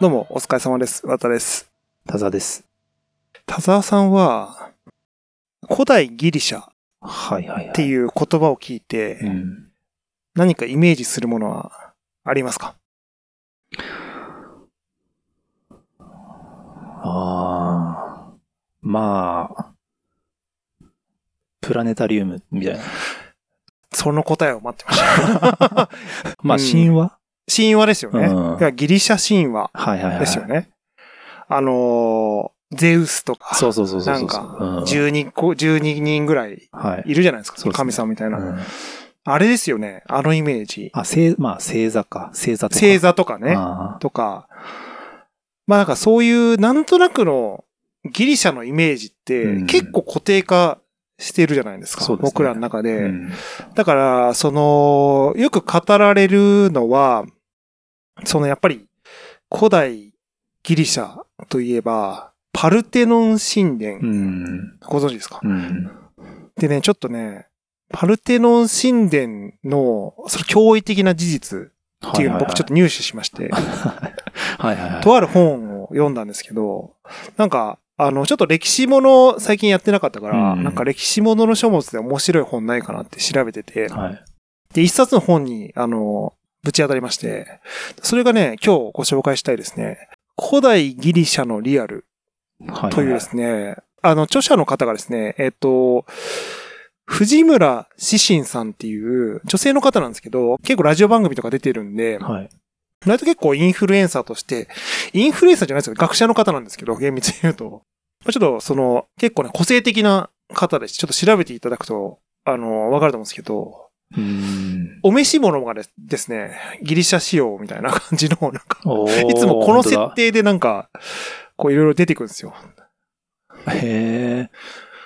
どうも、お疲れ様です。渡です。田沢です。田沢さんは、古代ギリシャっ。ていう言葉を聞いて、うん。何かイメージするものはありますか？ああ。まあ、プラネタリウムみたいな。その答えを待ってました。まあ、うん神話、神話ですよね。うんギリシャ神話はいはいはい。ですよね。あのーゼウスとか、そうそうそうそうそう。なんかうん12個、12人ぐらいはい。いるじゃないですか。そうですね神様みたいな、うんあれですよね。あのイメージ。あ、星、まあ、星座か。星座とか。星座とかね。あとか、まあなんかそういうなんとなくのギリシャのイメージってうん結構固定化してるじゃないですか。すね僕らの中ーで。うんだから、その、よく語られるのは、そのやっぱり古代ギリシャといえば、パルテノン神殿、うん。ご存知ですか？うん。でね、ちょっとね、パルテノン神殿の、その驚異的な事実っていうのを僕ちょっと入手しまして、はいはいはい。とある本を読んだんですけど、なんか、あの、ちょっと歴史もの最近やってなかったから、うんなんか歴史ものの書物で面白い本ないかなって調べてて、はい。で、一冊の本に、あの、ぶち当たりまして、それがね、今日ご紹介したいですね、古代ギリシャのリアルはい。というですね、あの、著者の方がですね、えっと、藤村志信さんっていう女性の方なんですけど、結構ラジオ番組とか出てるんで、はい。割と結構インフルエンサーとして、インフルエンサーじゃないですけど、学者の方なんですけど、厳密に言うと。まあちょっと、その、結構ね、個性的な方です。ちょっと調べていただくと、あの、わかると思うんですけど、うん。お召し物がですですね、ギリシャ仕様みたいな感じの、なんか、いつもこの設定でなんか、こういろいろ出てくるんですよ。へ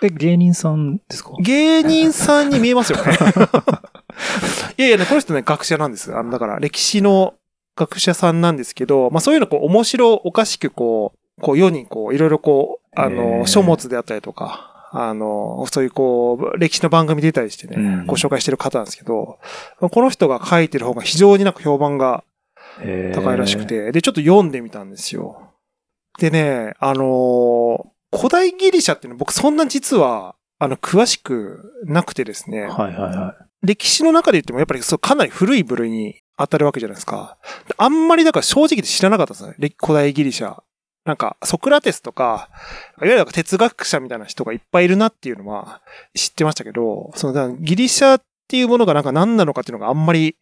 え。え、芸人さんですか？芸人さんに見えますよね。いやいやね、この人ね、学者なんです。あの、だから、歴史の学者さんなんですけど、まあそういうのこう、面白おかしくこう、こう世にこう、いろいろこう、あへの、ー書物であったりとか、あの、そういうこう、歴史の番組出たりしてね、うんご紹介してる方なんですけど、この人が書いてる方が非常になんか評判が高いらしく。て、で、ちょっと読んでみたんですよ。でね、あのー古代ギリシャっていうのは僕そんな実は、あの、詳しくなくてですね、はいはいは歴史の中で言ってもやっぱりそうかなり古い部類に当たるわけじゃないですか。あんまりだから正直で知らなかったですね。古代ギリシャ。なんか、ソクラテスとか、いわゆる哲学者みたいな人がいっぱいいるなっていうのは知ってましたけど、そのギリシャっていうものがなんか何なのかっていうのがあんまり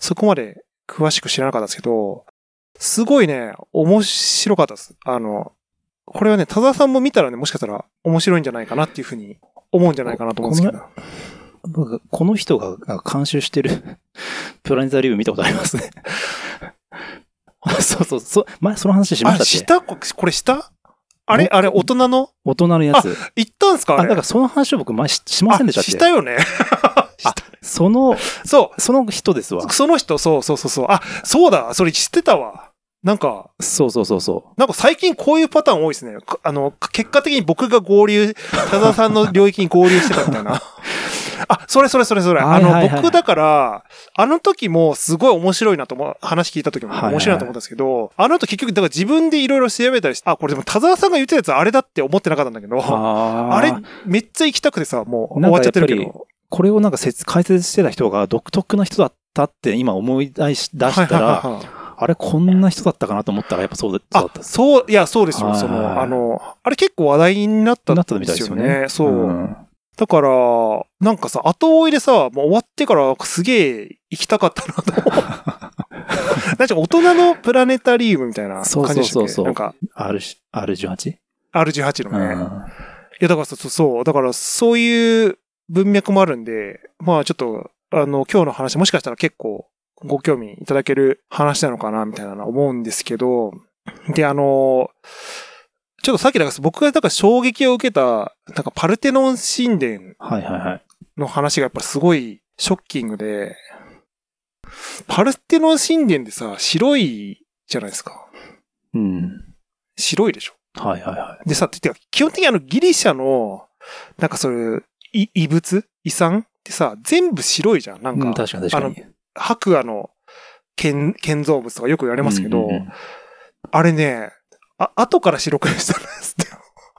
そこまで詳しく知らなかったですけど、すごいね、面白かったです。あの、これはね、田沢さんも見たらね、もしかしたら面白いんじゃないかなっていうふうに思うんじゃないかなと思うんですけど。僕、この人が監修してる プラネタリウム見たことありますね。そうそう、そう、前その話しましたあ、っけ？したここれした？あれ？僕あれ大人の？大人のやつ。行ったんすか？あ、あれ？だからその話を僕前ししませんでしたっけ？あしたよね。あその、そその人ですわう。。その人、そうそうそうそう。あ、そうだ、それ知ってたわ。なんか、そうそうそうそなんか最近こういうパターン多いですね。かあの、結果的に僕が合流、田沢さんの領域に合流してたみたいな。あ、それそれそれそれ。あの、僕だから、あの時もすごい面白いなと思う、話聞いた時も面白いなと思ったんですけど、あの後結局、だから自分でいろいろ調べたりして、あ、これでも田沢さんが言ってたやつあれだって思ってなかったんだけどう。、あれ、めっちゃ行きたくてさ、もう終わっちゃってるけど。これをなんか説解説してた人が独特な人だったって今思い出し出したら、はいはいはいはいあれこんな人だったかなと思ったらやっぱそうだった、です。そう、いや、そうですよ。はいその、あの、あれ結構話題になったんなったみたいでよですすよね。ね。そう。んだから、なんかさ、後追いでさ、もう終わってからすげえ行きたかったなと。なんか大人のプラネタリウムみたいな感じでしたっけ？そうそうそうなんか、R、R18? R18 うのね。いん。や、だからさそう、そう、だからそういう文脈もあるんで、まあちょっと、あの、今日の話もしかしたら結構ご興味いただける話なのかな、みたいなのは思うんですけど、で、あの、ちょっとさっきだから僕がだから衝撃を受けた、なんかパルテノン神殿はいはいはい。の話がやっぱすごいショッキングで、パルテノン神殿でさ、白いじゃないですか。うん。白いでしょ。はいはいはい。でさ、てか、基本的にあのギリシャの、なんかそういう、い遺物？遺産ってさ、全部白いじゃん。なんうん、か、確かに確かに。白亜の建建造物とかよく言われますけど、うんうんうんあれね、あ、後から白黒にしたんですって。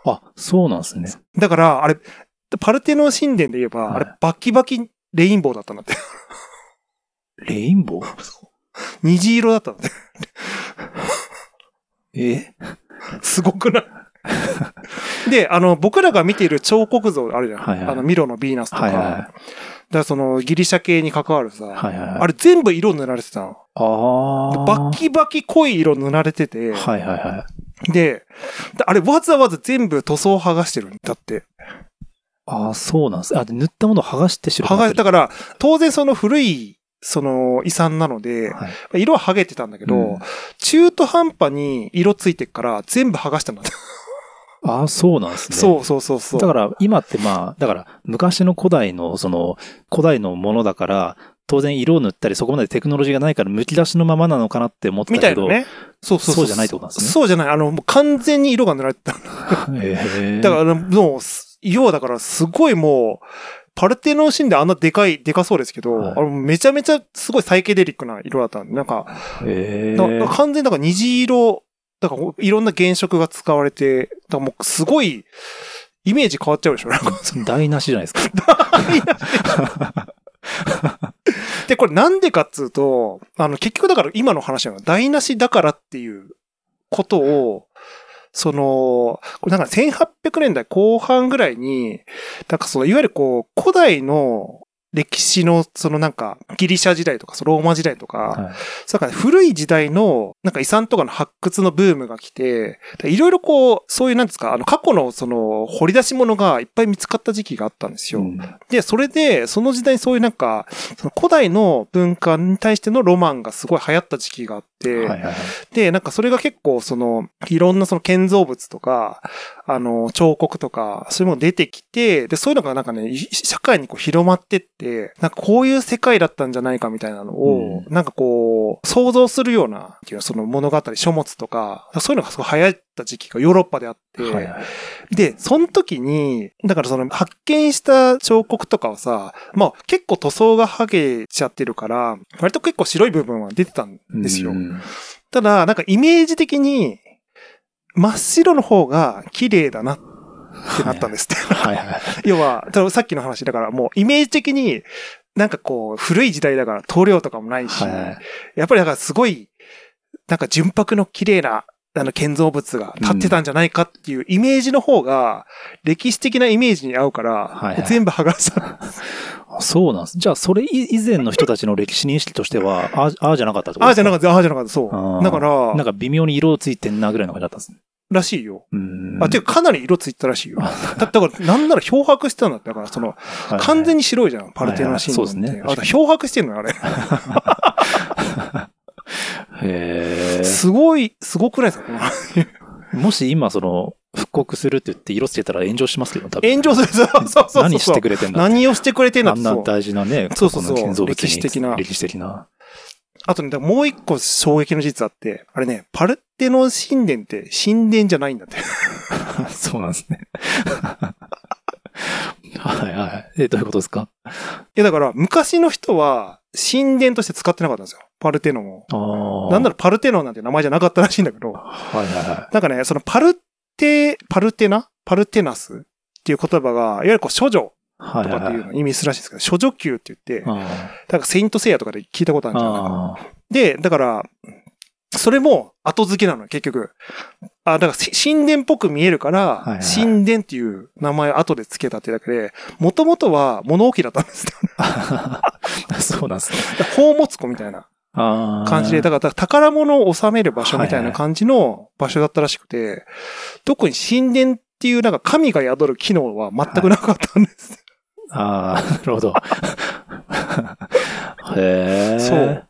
あ、そうなんですね。だから、あれ、パルテノン神殿で言えば、はいあれ、バキバキレインボーだったんだって。レインボー？虹色だったんだって。え？すごくない？で、あの、僕らが見ている彫刻像あるじゃん。はいはいあの、ミロのヴィーナスとか。はいはいだからその、ギリシャ系に関わるさ、はいはいはい。あれ全部色塗られてたの。ああ。バキバキ濃い色塗られてて、はいはいはい。で、であれわざわざ全部塗装剥がしてるんだって。ああ、そうなんです。あ、で塗ったものを剥がして白く剥が、なってるだから、当然その古い、その遺産なので、はい。色は剥げてたんだけど、うん中途半端に色ついてっから全部剥がしたんだって。ああ、そうなんですね。そうそうそうそう。だから、今ってまあ、だから、昔の古代の、その、古代のものだから、当然色を塗ったりそこまでテクノロジーがないから、剥き出しのままなのかなって思ってたけど、みたいなね。そうそうそうじゃないってことなんですねそうじゃない。あの、もう完全に色が塗られてた。へえだから、もうす、要はだからすごいもう、パルテノン神殿あんなでかい、でかそうですけど、はいあのめちゃめちゃすごいサイケデリックな色だったんで、なんか、えから完全になんか虹色、だからいろんな原色が使われて、だからもうすごい、イメージ変わっちゃうでしょなんか台無しじゃないですか。で、これなんでかっつうと、あの、結局だから今の話は台無しだからっていうことを、その、これなんか1800年代後半ぐらいに、なんかその、いわゆるこう、古代の歴史の、そのなんか、ギリシャ時代とか、ローマ時代とか、はいそうか古い時代の、なんか遺産とかの発掘のブームが来て、いろいろこう、そういうなんですか、あの、過去のその、掘り出し物がいっぱい見つかった時期があったんですよ。うんで、それで、その時代にそういうなんか、その古代の文化に対してのロマンがすごい流行った時期があって、はいはいはい。で、なんかそれが結構その、いろんなその建造物とか、あの、彫刻とか、そういうものが出てきて、で、そういうのがなんかね、い社会にこう広まってって、なんかこういう世界だったんじゃないかみたいなのを、なんかこう、想像するような、っていうその物語、書物とか、そういうのがすごい流行った時期がヨーロッパであって、はいはい。で、その時に、だからその発見した彫刻とかはさ、まあ結構塗装が剥げちゃってるから、割と結構白い部分は出てたんですよ。うんただ、なんかイメージ的に、真っ白の方が綺麗だなってなったんですって。はいはい。要は、さっきの話だからもうイメージ的に、なんかこう、古い時代だから塗料とかもないし、はいはいやっぱりだからすごい、なんか純白の綺麗な、あの建造物が立ってたんじゃないかっていうイメージの方が、歴史的なイメージに合うから、全部剥がした。あそうなんです。じゃあ、それ以以前の人たちの歴史認識としては、ああじゃなかったってことああじゃなかっった、ああじゃなかった、そあう。ーだから、なんか微妙に色ついてんなぐらいの感じだったんですね。らしいよ。うんあ、ていうかかなり色ついてたらしいよ。だだから、なんなら漂白してたんだって。だから、その、完全に。に白いじゃん、パルテノン神殿って。はいはいそうですねあ、漂白してんのよ、あれ。へえ。すごい、すごくないですかもし今、その、復刻するって言って色つけたら炎上しますけど、多分。炎上する。そうそうそう。何してくれてんだ何をしてくれてんだ。あんな大事なね、そうそうそう過去の建造物に歴史的な歴史的な。あとね、もう一個衝撃の事実あって、あれね、パルテノン神殿って神殿じゃないんだって。そうなんですね。はいはい。え、どういうことですか？いや、だから、昔の人は神殿として使ってなかったんですよ。パルテノンを。なんならパルテノンなんて名前じゃなかったらしいんだけど、はいはいはなんかね、そのパルテ、パルテナ？パルテナスっていう言葉が、いわゆるこう、処女とかっていう。のを意味するらしいですけど、処女級って言って、あなんかセイントセイヤとかで聞いたことあるんじゃないかな。あで、だから、それも後付けなのよ、結局。あ、だからし神殿っぽく見えるから、神殿っていう名前を後で付けたってだけで、もともとは物置だったんですよ。そうなんですね。宝物庫みたいな。感じで、だからだから宝物を収める場所みたいな感じの場所だったらしくて、特に神殿っていうなんか神が宿る機能は全くなかったんです。ああ、なるほど。へえ。そう。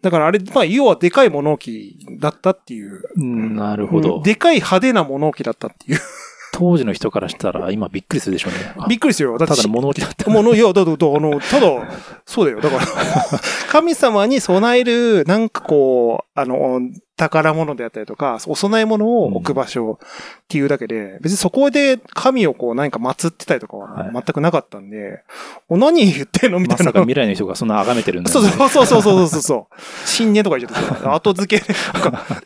だからあれ、まあ、要はでかい物置だったっていう。うん。なるほど。でかい派手な物置だったっていう。当時の人からしたら今びっくりするでしょうね。びっくりするよ。だってただの物置だった。もの、いや、だ、だ、だ、あの、ただ、そうだよ。だから、神様に備える、なんかこう、あの、宝物であったりとか、お供え物を置く場所っていうだけで、別にそこで神をこう何か祀ってたりとかは全くなかったんで、お何言ってんのみたいな。まさか未来の人がそんな崇めてるんだ そうそうそうそうそうそうそう。新年とか言っちゃってさ、後付け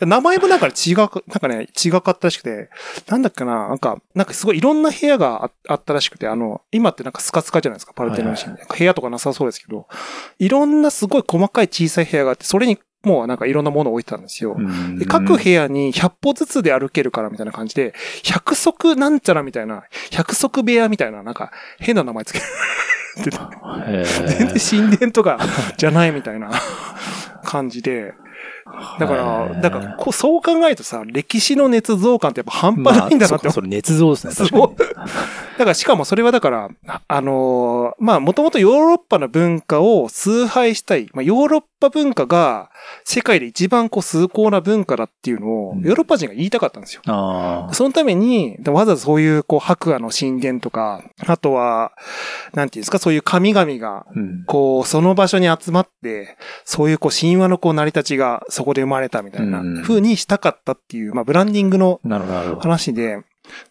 名前もなんか違う、なんかね、違かったらしくて、なんだっけな、なんか、なんかすごいいろんな部屋がああったらしくて、あの、今ってなんかスカスカじゃないですか、パルテノン神殿。部屋とかなさそうですけど、いろんなすごい細かい小さい部屋があって、それにもうなんかいろんなものを置いてたんですよ。で各部屋に100歩ずつで歩けるからみたいな感じで、100足なんちゃらみたいな、100足部屋みたいな、なんか変な名前つける。全然神殿とかじゃないみたいな感じで、だから、だからこう、そう考えるとさ、歴史の捏造感ってやっぱ半端ないんだなって、まあ、それ捏造ですね、確かに。だからしかもそれはだから、あのー、まあもともとヨーロッパの文化を崇拝したい。まあヨーロッパ文化が世界で一番こう崇高な文化だっていうのをヨーロッパ人が言いたかったんですよ。うん、そのために、わざわざそういうこう白亜の神殿とか、あとは、なんていうんですか、そういう神々が、こう、その場所に集まって、そういうこう神話のこう成り立ちがそこで生まれたみたいな風にしたかったっていう、まあブランディングの話で、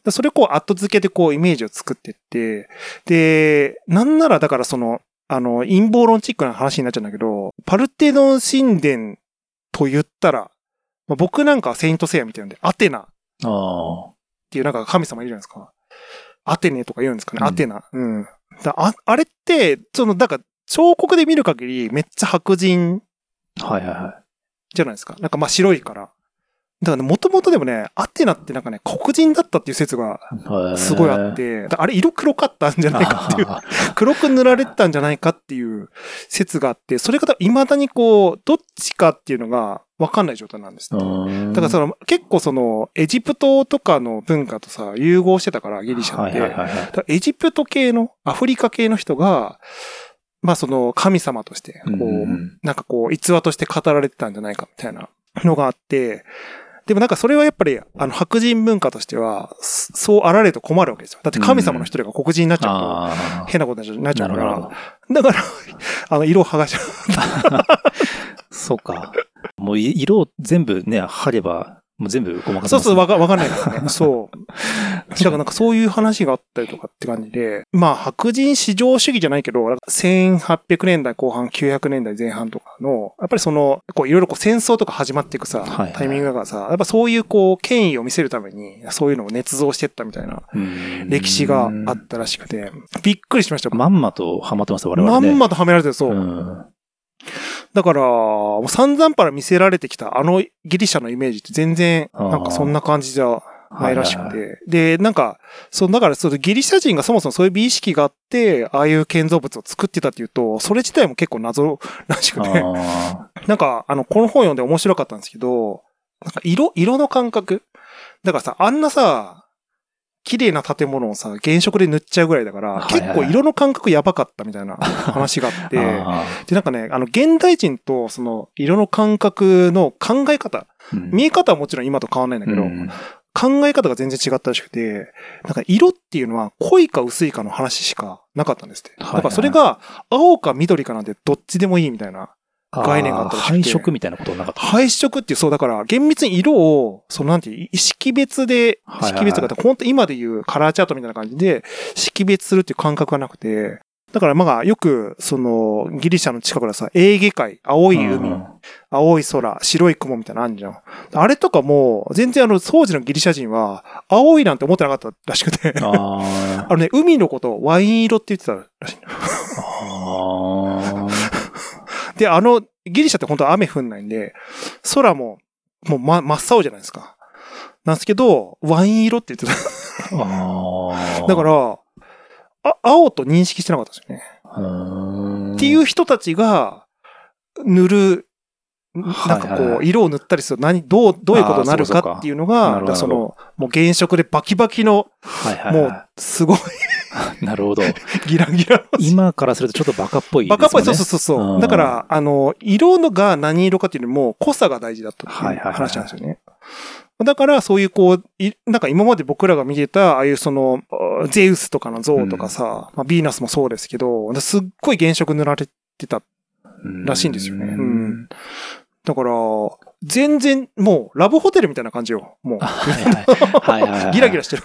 それをこう後付けでこうイメージを作ってって、で、なんならだからその、あの、陰謀論チックな話になっちゃうんだけど、パルテノン神殿と言ったら、まあ、僕なんかはセイントセイヤみたいなんで、アテナっていうなんか神様いるじゃないですか。アテネとか言うんですかね、うん、アテナ。うん。だああれって、その、だから、彫刻で見る限りめっちゃ白人。はいはいはい。じゃないですか。なんかまあ白いから。だからね、もともとでもね、アテナってなんかね、黒人だったっていう説が、すごいあって、あれ色黒かったんじゃないかっていう、黒く塗られてたんじゃないかっていう説があって、それが未だにこう、どっちかっていうのがわかんない状態なんですね。だからその、結構その、エジプトとかの文化とさ、融合してたから、ギリシャって。エジプト系の、アフリカ系の人が、まあその神様として、こう、なんかこう、逸話として語られてたんじゃないかみたいなのがあって、でもなんかそれはやっぱり、あの、白人文化としては、そうあられると困るわけですよ。だって神様の一人が黒人になっちゃうと、変なことになっちゃうから、だから、あの、色を剥がしちゃう。そうか。もう色を全部ね、貼ればもう全部ごまかそうそう、わか、わかんないからね。そう。だからなんかそういう話があったりとかって感じで、まあ白人至上主義じゃないけど、1800年代後半、900年代前半とかの、やっぱりその、こういろいろこう戦争とか始まっていくさ、はい、タイミングだからさ、やっぱそういうこう権威を見せるために、そういうのを捏造してったみたいな歴史があったらしくて、びっくりしました。まんまとハマってます、我々、ね。まんまとはめられてる、そう。だから、もう散々から見せられてきたあのギリシャのイメージって全然、なんかそんな感じじゃないらしくて。で、なんか、そう、だからそうギリシャ人がそもそもそういう美意識があって、ああいう建造物を作ってたっていうと、それ自体も結構謎らしくて。なんか、あの、この本読んで面白かったんですけど、なんか色、色の感覚だからさ、あんなさ、綺麗な建物をさ、原色で塗っちゃうぐらいだから、結構色の感覚やばかったみたいな話があって、で、なんかね、あの、現代人とその色の感覚の考え方、うん、見え方はもちろん今と変わんないんだけど、うん、考え方が全然違ったらしくて、なんか色っていうのは濃いか薄いかの話しかなかったんですって。だからそれが青か緑かなんてどっちでもいいみたいな。概念があったら。配色みたいなことなかった配色っていう、そうだから、厳密に色を、そのなんていう、識別で、識別が、本当今でいうカラーチャートみたいな感じで、識別するっていう感覚がなくて、だからまあよく、その、ギリシャの近くでさ、エーゲ海、青い海、うん、青い空、白い雲みたいなのあるじゃん。あれとかも、全然あの、当時のギリシャ人は、青いなんて思ってなかったらしくて あのね、海のことワイン色って言ってたらしい。で、あの、ギリシャって本当は雨降んないんで、空も、もう、ま、真っ青じゃないですか。なんですけど、ワイン色って言ってた。だから、あ、青と認識してなかったですよね。っていう人たちが、塗る、なんかこう、色を塗ったりする何、どう、どういうことになるかっていうのが、その、もう原色でバキバキの、もう、すごい なるほど。ギラギラ。今からするとちょっとバカっぽい、ね、バカっぽい、そうそうそう。だから、あの、色のが何色かっていうよりも、濃さが大事だったっていう話なんですよね。だから、そういうこう、なんか今まで僕らが見てた、ああいうその、ゼウスとかの像とかさ、うん、まあ、ビーナスもそうですけど、すっごい原色塗られてたらしいんですよね。うん、だから、全然、もう、ラブホテルみたいな感じよ。もう。はいはい。ギラギラしてる。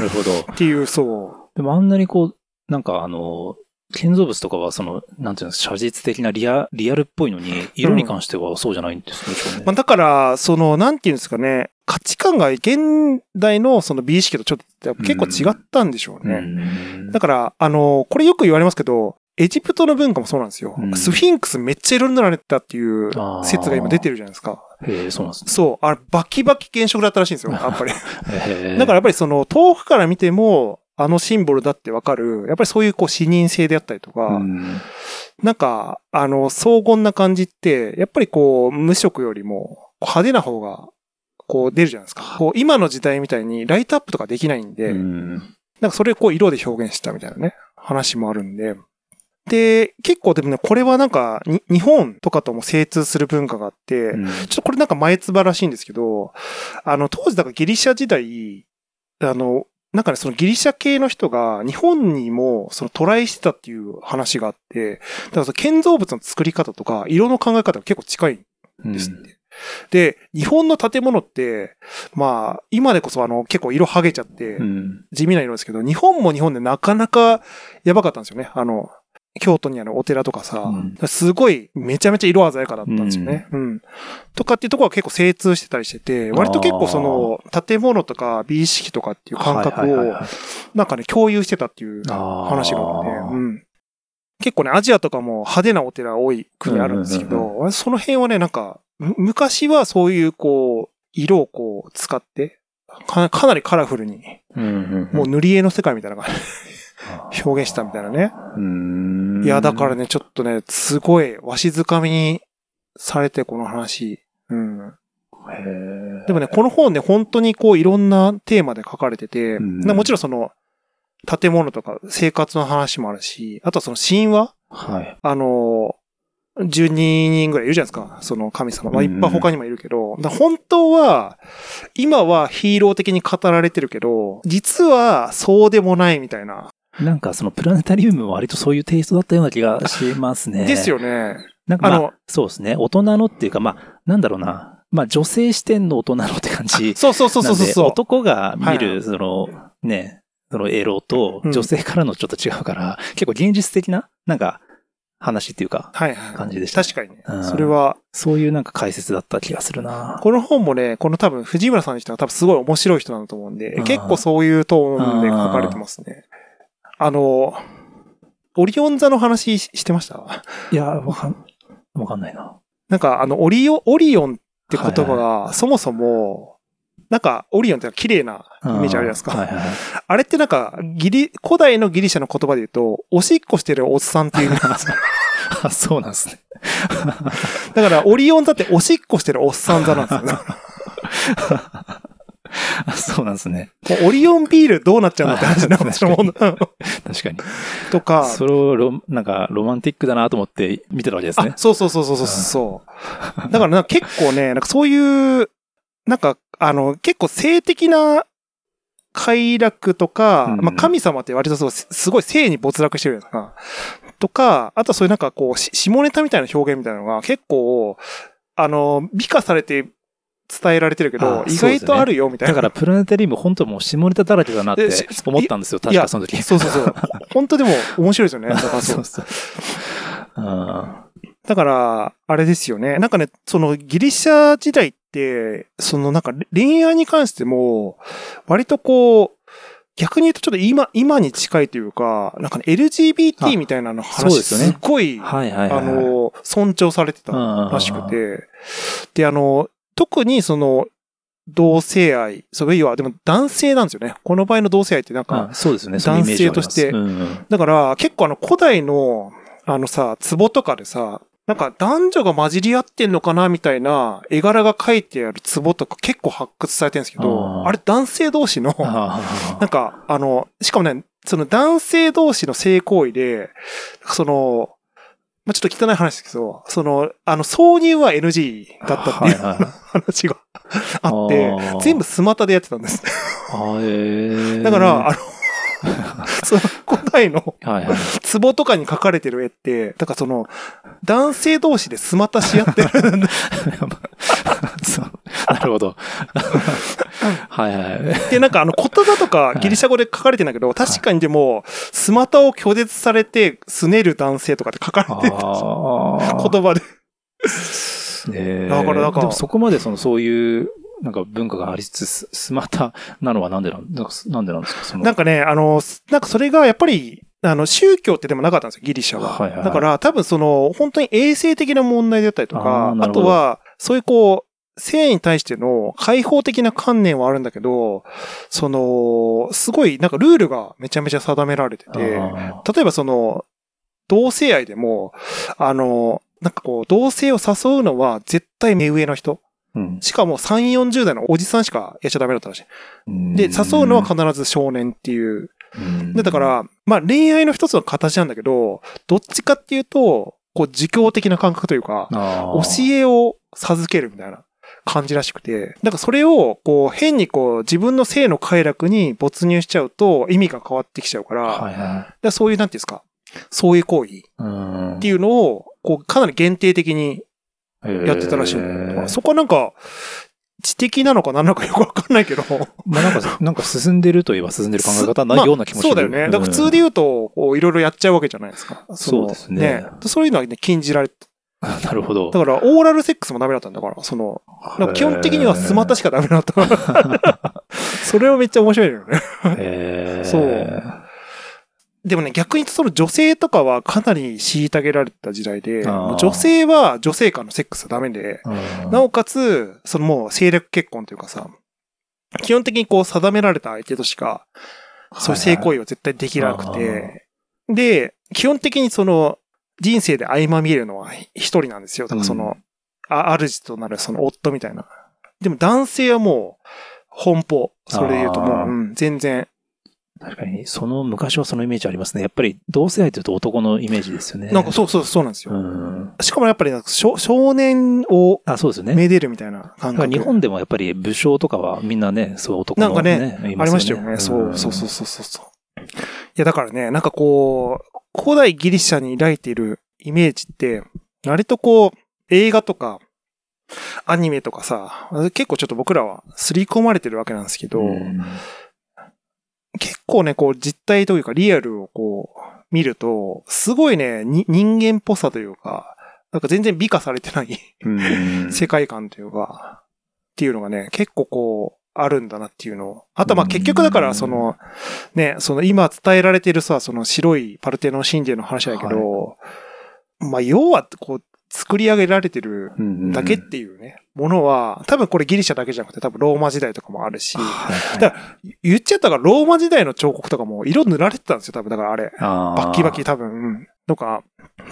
なるほど。っていう、そう。でもあんなにこう、なんかあの、建造物とかはその、なんていうんですか、写実的なリア、リアルっぽいのに、色に関してはそうじゃないんですね。まあ、だから、その、なんていうんですかね、価値観が現代のその美意識とちょっと結構違ったんでしょうね。うんだから、あの、これよく言われますけど、エジプトの文化もそうなんですよ。うんスフィンクスめっちゃ色塗られてたっていう説が今出てるじゃないですか。へえ、そうなんですね。そう。あれ、バキバキ原色だったらしいんですよ、やっぱり。だからやっぱりその、遠くから見ても、あのシンボルだってわかる、やっぱりそういうこう、視認性であったりとか、うんなんか、あの、荘厳な感じって、やっぱりこう、無色よりも派手な方が、こう出るじゃないですか。こう、今の時代みたいにライトアップとかできないんで、うんなんかそれをこう色で表現したみたいなね、話もあるんで。で、結構でもね、これはなんか、に日本とかとも精通する文化があって、うんちょっとこれなんか前つばらしいんですけど、あの、当時だからギリシャ時代、あの、なんかね、そのギリシャ系の人が日本にもそのトライしてたっていう話があって、だからその建造物の作り方とか色の考え方が結構近いんですって。で、日本の建物って、まあ、今でこそあの、結構色剥げちゃってう、ん地味な色ですけど、日本も日本でなかなかやばかったんですよね。あの、京都にあるお寺とかさ、うん。すごいめちゃめちゃ色鮮やかだったんですよね。うん。とかっていうところは結構精通してたりしてて、割と結構その建物とか美意識とかっていう感覚をなんかね共有してたっていう話があって、うん。結構ね、アジアとかも派手なお寺多い国あるんですけうんど、その辺はね、なんか、む昔はそういうこう、色をこう使って、かかなりカラフルに、うんうんもう塗り絵の世界みたいな感じで表現したみたいなね。うんいや、だからね、ちょっとね、すごい、わしづかみにされて、この話。うん。でもね、この本ね、本当にこう、いろんなテーマで書かれてて、もちろんその、建物とか生活の話もあるし、あとはその神話？はい。あの、12人ぐらいいるじゃないですか。その神様。まあ、いっぱい他にもいるけど、本当は、今はヒーロー的に語られてるけど、実はそうでもないみたいな。なんかそのプラネタリウムも割とそういうテイストだったような気がしますね。ですよね。なんかまああの、そうですね。大人のっていうか、まあ、なんだろうな。まあ、女性視点の大人のって感じ。そうそうそうそうそう男が見はいはる、その、ね、そのエロとうん女性からのちょっと違うから、結構現実的な、なんか、話っていうか、はいはい。感じでした確かにね。うんそれは、そういうなんか解説だった気がするな。この本もね、この多分藤村さんの人が多分すごい面白い人なんだと思うんでう、ん結構そういうトーンで書かれてますね。あの、オリオン座の話ししてました？いや、わかん、わかんないな。なんかあの、オリオン、オリオンって言葉はいが、そもそも、なんか、オリオンって綺麗なイメージあるじゃないですか。はいはいはい。あれってなんか、ギリ、古代のギリシャの言葉で言うと、おしっこしてるおっさんっていう意味なんですよ。あ、そうなんですね。だから、オリオン座っておしっこしてるおっさん座なんですよね。あ そうなんですね。オリオンビールどうなっちゃうのって話なんですよ。うん 確かに。とか、それをロ、なんか、ロマンティックだなと思って見てたわけですねあ、。そうそうそうそうそうそう。だからなんか結構ね、なんかそういう、なんか、あの、結構性的な快楽とか、うんまあ神様って割とそう、すすごい性に没落してるじゃないですか。とか、あとそういうなんかこう、し下ネタみたいな表現みたいなのが結構、あの、美化されて伝えられてるけどあ、意外とあるよみたいな。だから、プラネタリウム本当もう下ネタだらけだなって思ったんですよ。確かその時。そうそうそう。本当でも面白いですよね。だからそうそうだから、あれですよね。なんかね、そのギリシャ時代って、そのなんか恋愛に関しても、割とこう、逆に言うとちょっと今、今に近いというか、なんかね、LGBT みたいなの話、すよねすっごい。あの、尊重されてたらしくて、で、あの、特にその、同性愛、そういうは、でも男性なんですよね。この場合の同性愛ってなんか、あそうですね。男性として。だから、結構あの、古代の、あのさ、壺とかでさ、なんか男女が混じり合ってんのかなみたいな絵柄が書いてある壺とか結構発掘されてるんですけど、あれ男性同士の、あなんか、あの、しかもね、その男性同士の性行為で、その、まあ、ちょっと汚い話ですけど、その、あの、挿入は NG だったっていうはいはい 話があって全部スマタでやってたんです。あーだから、あの、その古代の。壺とかに描かれてる絵って、だからその、男性同士でスマタし合ってる。そうなるほど。はいはい。で、なんかあの言葉とかギリシャ語で書かれてんだけど、確かにでも、スマタを拒絶されて、すねる男性とかって書かれてるああ。言葉で。えだからなんかでもそこまでその、そういう、なんか文化がありつつ、ススマタなのはなんでなんなんかなんでなんですか？そのなんかね、あの、なんかそれがやっぱり、あの、宗教ってでもなかったんですよ、ギリシャは。はいはいはいだから多分その、本当に衛生的な問題だったりとあかあとは、そういうこう、性に対しての開放的な観念はあるんだけど、その、すごいなんかルールがめちゃめちゃ定められてて、あ例えばその、同性愛でも、あの、なんかこう、同性を誘うのは絶対目上の人。ーうんしかも3、40代のおじさんしかやっちゃダメだったらしい。で、誘うのは必ず少年っていう。うんで、だから、まあ恋愛の一つの形なんだけど、どっちかっていうと、こう、儒教的な感覚というか、あ教ーえを授けるみたいな感じらしくて、だからそれを、こう、変にこう、自分の性の快楽に没入しちゃうと意味が変わってきちゃうから、はいはだからそういう、なんていうんですか、そういう行為っていうのを、こう、かなり限定的にやってたらしいそこはなんか、知的なのか何なのかよくわかんないけど。まあなんか、なんか進んでるといえば進んでる考え方なまあような気もする。そうだよね。だから普通でうん言うと、こう、いろいろやっちゃうわけじゃないですか。のそうですねそういうのはね、禁じられて。なるほど。だから、オーラルセックスもダメだったんだから、その、なんか基本的にはスマタしかダメだった。それはめっちゃ面白いよね。へー。そう。でもね、逆にその女性とかはかなり虐げられてた時代で、女性は女性間のセックスはダメで、うん。なおかつ、そのもう政略結婚というかさ、基本的にこう定められた相手としか、そういう性行為は絶対できなくて、で、基本的にその人生で相まみえるのは一人なんですよ。だからその、あ主となるその夫みたいな。でも男性はもう、奔放。それで言うともう、うん、全然。確かに、その、昔はそのイメージありますね。やっぱり、同性愛というと男のイメージですよね。なんかそうそうそうなんですよ。うん。しかもやっぱりなんか少少年をあ、そうですよね。めでるみたいなだ感覚。日本でもやっぱり武将とかはみんなね、そう男のなんかねいありましたよね。そう、そうそうそうそうや、だからね、なんかこう、古代ギリシャに抱いているイメージって、割とこう、映画とか、アニメとかさ、結構ちょっと僕らは刷り込まれてるわけなんですけど、うん。結構ね、こう実態というかリアルをこう見ると、すごいね、に人間っぽさというか、なんか全然美化されてないうん。世界観というか、っていうのがね、結構こう、あるんだなっていうのを。あとまあ結局だから、その、ね、その今伝えられてるさ、その白いパルテノ神殿の話だけど、まあ要はこう、作り上げられてるうんだけっていうね、ものは、多分これギリシャだけじゃなくて多分ローマ時代とかもあるし、はいはい。だ言っちゃったからローマ時代の彫刻とかも色塗られてたんですよ、多分だからあれ。バッキバキ多分、うん。とか、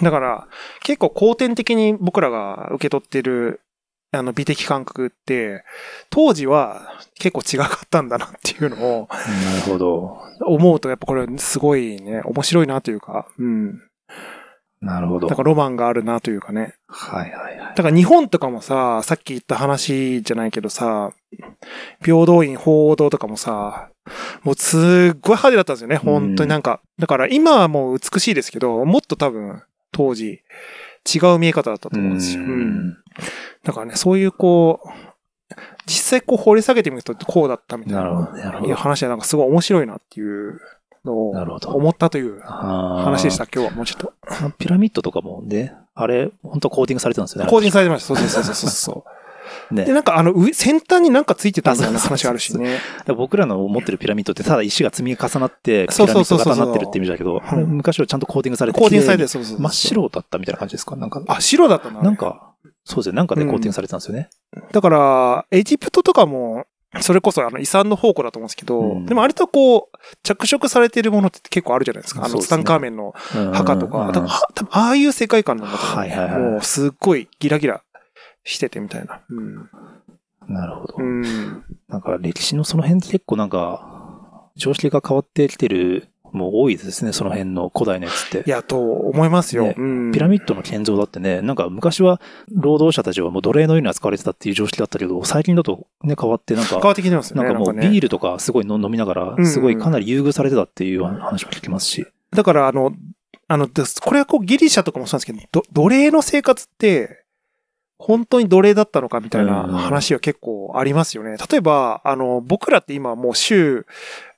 だから、結構後天的に僕らが受け取ってる、あの、美的感覚って、当時は結構違かったんだなっていうのをなるほど。思うと、やっぱこれすごいね、面白いなというか、うん。なるほど。だからロマンがあるなというかね。はいはいはい。だから日本とかもさ、さっき言った話じゃないけどさ、平等院報道とかもさ、もうすっごい派手だったんですよね、本当になんか。だから今はもう美しいですけど、もっと多分当時違う見え方だったと思うんですよ。うんだからね、そういうこう、実際こう掘り下げてみるとこうだったみたいなな。なるほど。いう話はなんかすごい面白いなっていうのをなるほど思ったという話話でした、今日はもうちょっと。ピラミッドとかもね、あれ、本当コーティングされてたんですよね。更新されてました。そうそうそうそうそう。ねで、なんかあの上、先端になんかついてたみたいな話があるしね。僕らの持ってるピラミッドってただ石が積み重なって、ピそうラミッドそうそうそう型になってるって意味だけど、昔はちゃんとコーティングされてコーティングされて、綺そうそう真っ。白だったみたいな感じですか？なんか、あ、白だったな。なんか、そうですね、なんかでコーティングされてたんですよね。だから、エジプトとかも、それこそあの遺産の宝庫だと思うんですけど、うんでも割とこう、着色されてるものって結構あるじゃないですか。あの、ツタンカーメンのうん墓とか。多分は多分ああいう世界観なんだと思う、はいはいはいもうすっごいギラギラしててみたいな。うん。なるほど。うん。なんか歴史のその辺って結構なんか、常識が変わってきてるも多いですね、その辺の古代のやつって。いや、と思いますよ。ねうんピラミッドの建造だってね、なんか昔は労働者たちはもう奴隷のように扱われてたっていう常識だったけど、最近だとね、変わってなんか変、わってきてますよね。なんかもうねビールとかすごい飲みながうんら、すごいかなり優遇されてたっていう話も聞きますし。だから、あの、あの、これはこうギリシャとかもそうなんですけど、ど奴隷の生活って、本当に奴隷だったのかみたいなうん話は結構ありますよね。例えば、あの、僕らって今もう週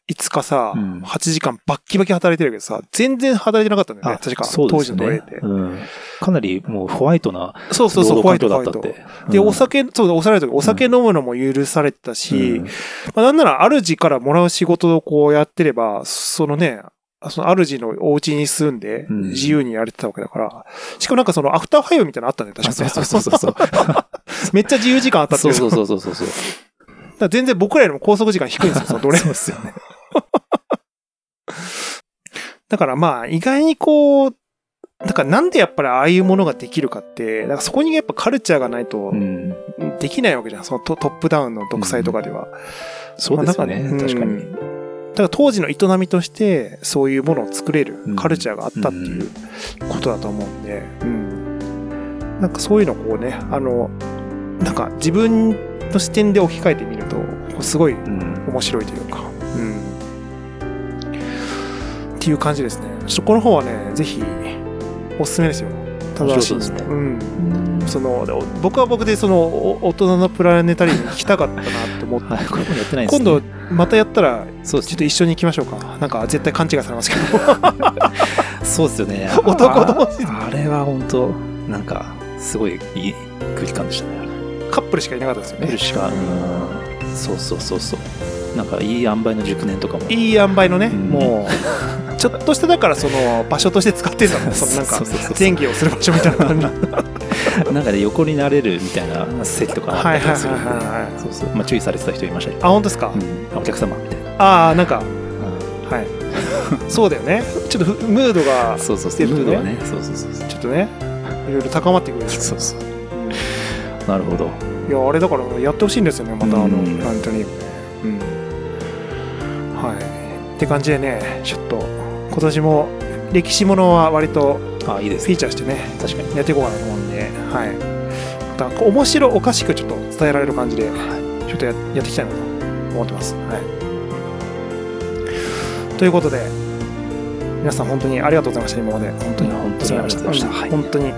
5日さ、うん8時間バッキバキ働いてるけどさ、全然働いてなかったんだよね。確か、当そうですよね時の奴隷って。。うん。かなりもうホワイトなそうそうそう、労ホワイトだったって。で、うんお酒、そうだ、おさらいとお酒飲むのも許されてたし、うんまあ、なんなら主からもらう仕事をこうやってれば、そのね、その主のお家に住んでうん自由にやれてたわけだから、しかもなんかそのアフターファイブみたいなのあったんだよ、確かそうに。そうそうそう。めっちゃ自由時間あったっていうう。そそうそうそうそう。だから全然僕らよりも拘束時間低いんですよ、その奴隷そうですよね。だからまあ、意外にこう、だからなんでやっぱりああいうものができるかって、だからそこにやっぱカルチャーがないとうん。できないわけじゃん。そのトトップダウンの独裁とかでは。そうですよね。まあだ確かに。うんだから当時の営みとして、そういうものを作れるうんカルチャーがあったっていうことだと思うんで、うん。なんかそういうのをこうね、あの、なんか自分の視点で置き換えてみると、すごいうん。面白いというか、っていう感じですね。ちょっとこの本はね、ぜひ、おすすめですよ。ただしいですねうん。その、で僕は僕でその、お大人のプラネタリウムに行きたかったなと思って、はい、っね。今度、またやったら、ちょっと一緒に行きましょうか。なんか絶対勘違いされますけど。そうですよね。男同士でああれは本当なんか、すごいいい空気感でしたね。カップルしかいなかったですよねそうそうそうそう。なんか、いい塩梅の熟年とかも。いい塩梅のね、うんもう、ちょっとしただからその場所として使ってたの。そのなんか前儀をする場所みたいな。なんかね、横になれるみたいな席とかあったりするんではいはいはいはいはいそうそう。まあ、注意されてた人いましたけど。あ、本当ですか、うん、お客様みたいな。ああ、なんか、うんはい。そうだよね。ちょっとふムードが、そうそうそう。ムードがね。そうそうそう。ちょっとね、いろいろ高まってくるそうそう。うんなるほど。いや、あれだからやってほしいんですよね、またあの、うんラントニームね。うん。はい。って感じでね、ちょっと、今年も歴史ものは割とあ、いいですフィーチャーしてね、確かに。やっていこうかなと思うんで、はい。また、面白おかしくちょっと伝えられる感じで、ちょっとややっていきたいなと思ってます。はい。ということで、皆さん本当にありがとうございました、今まで。本当に。本当にありがとうございましたうんはい本当に、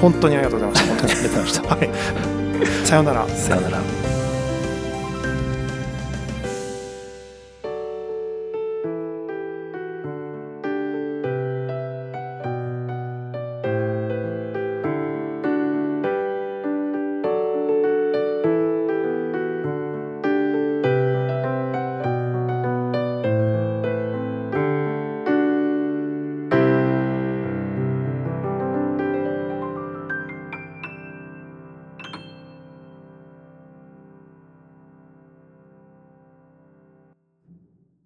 本当にありがとうございました。本当に。ありがとうございました。はい。さようなら。さよなら。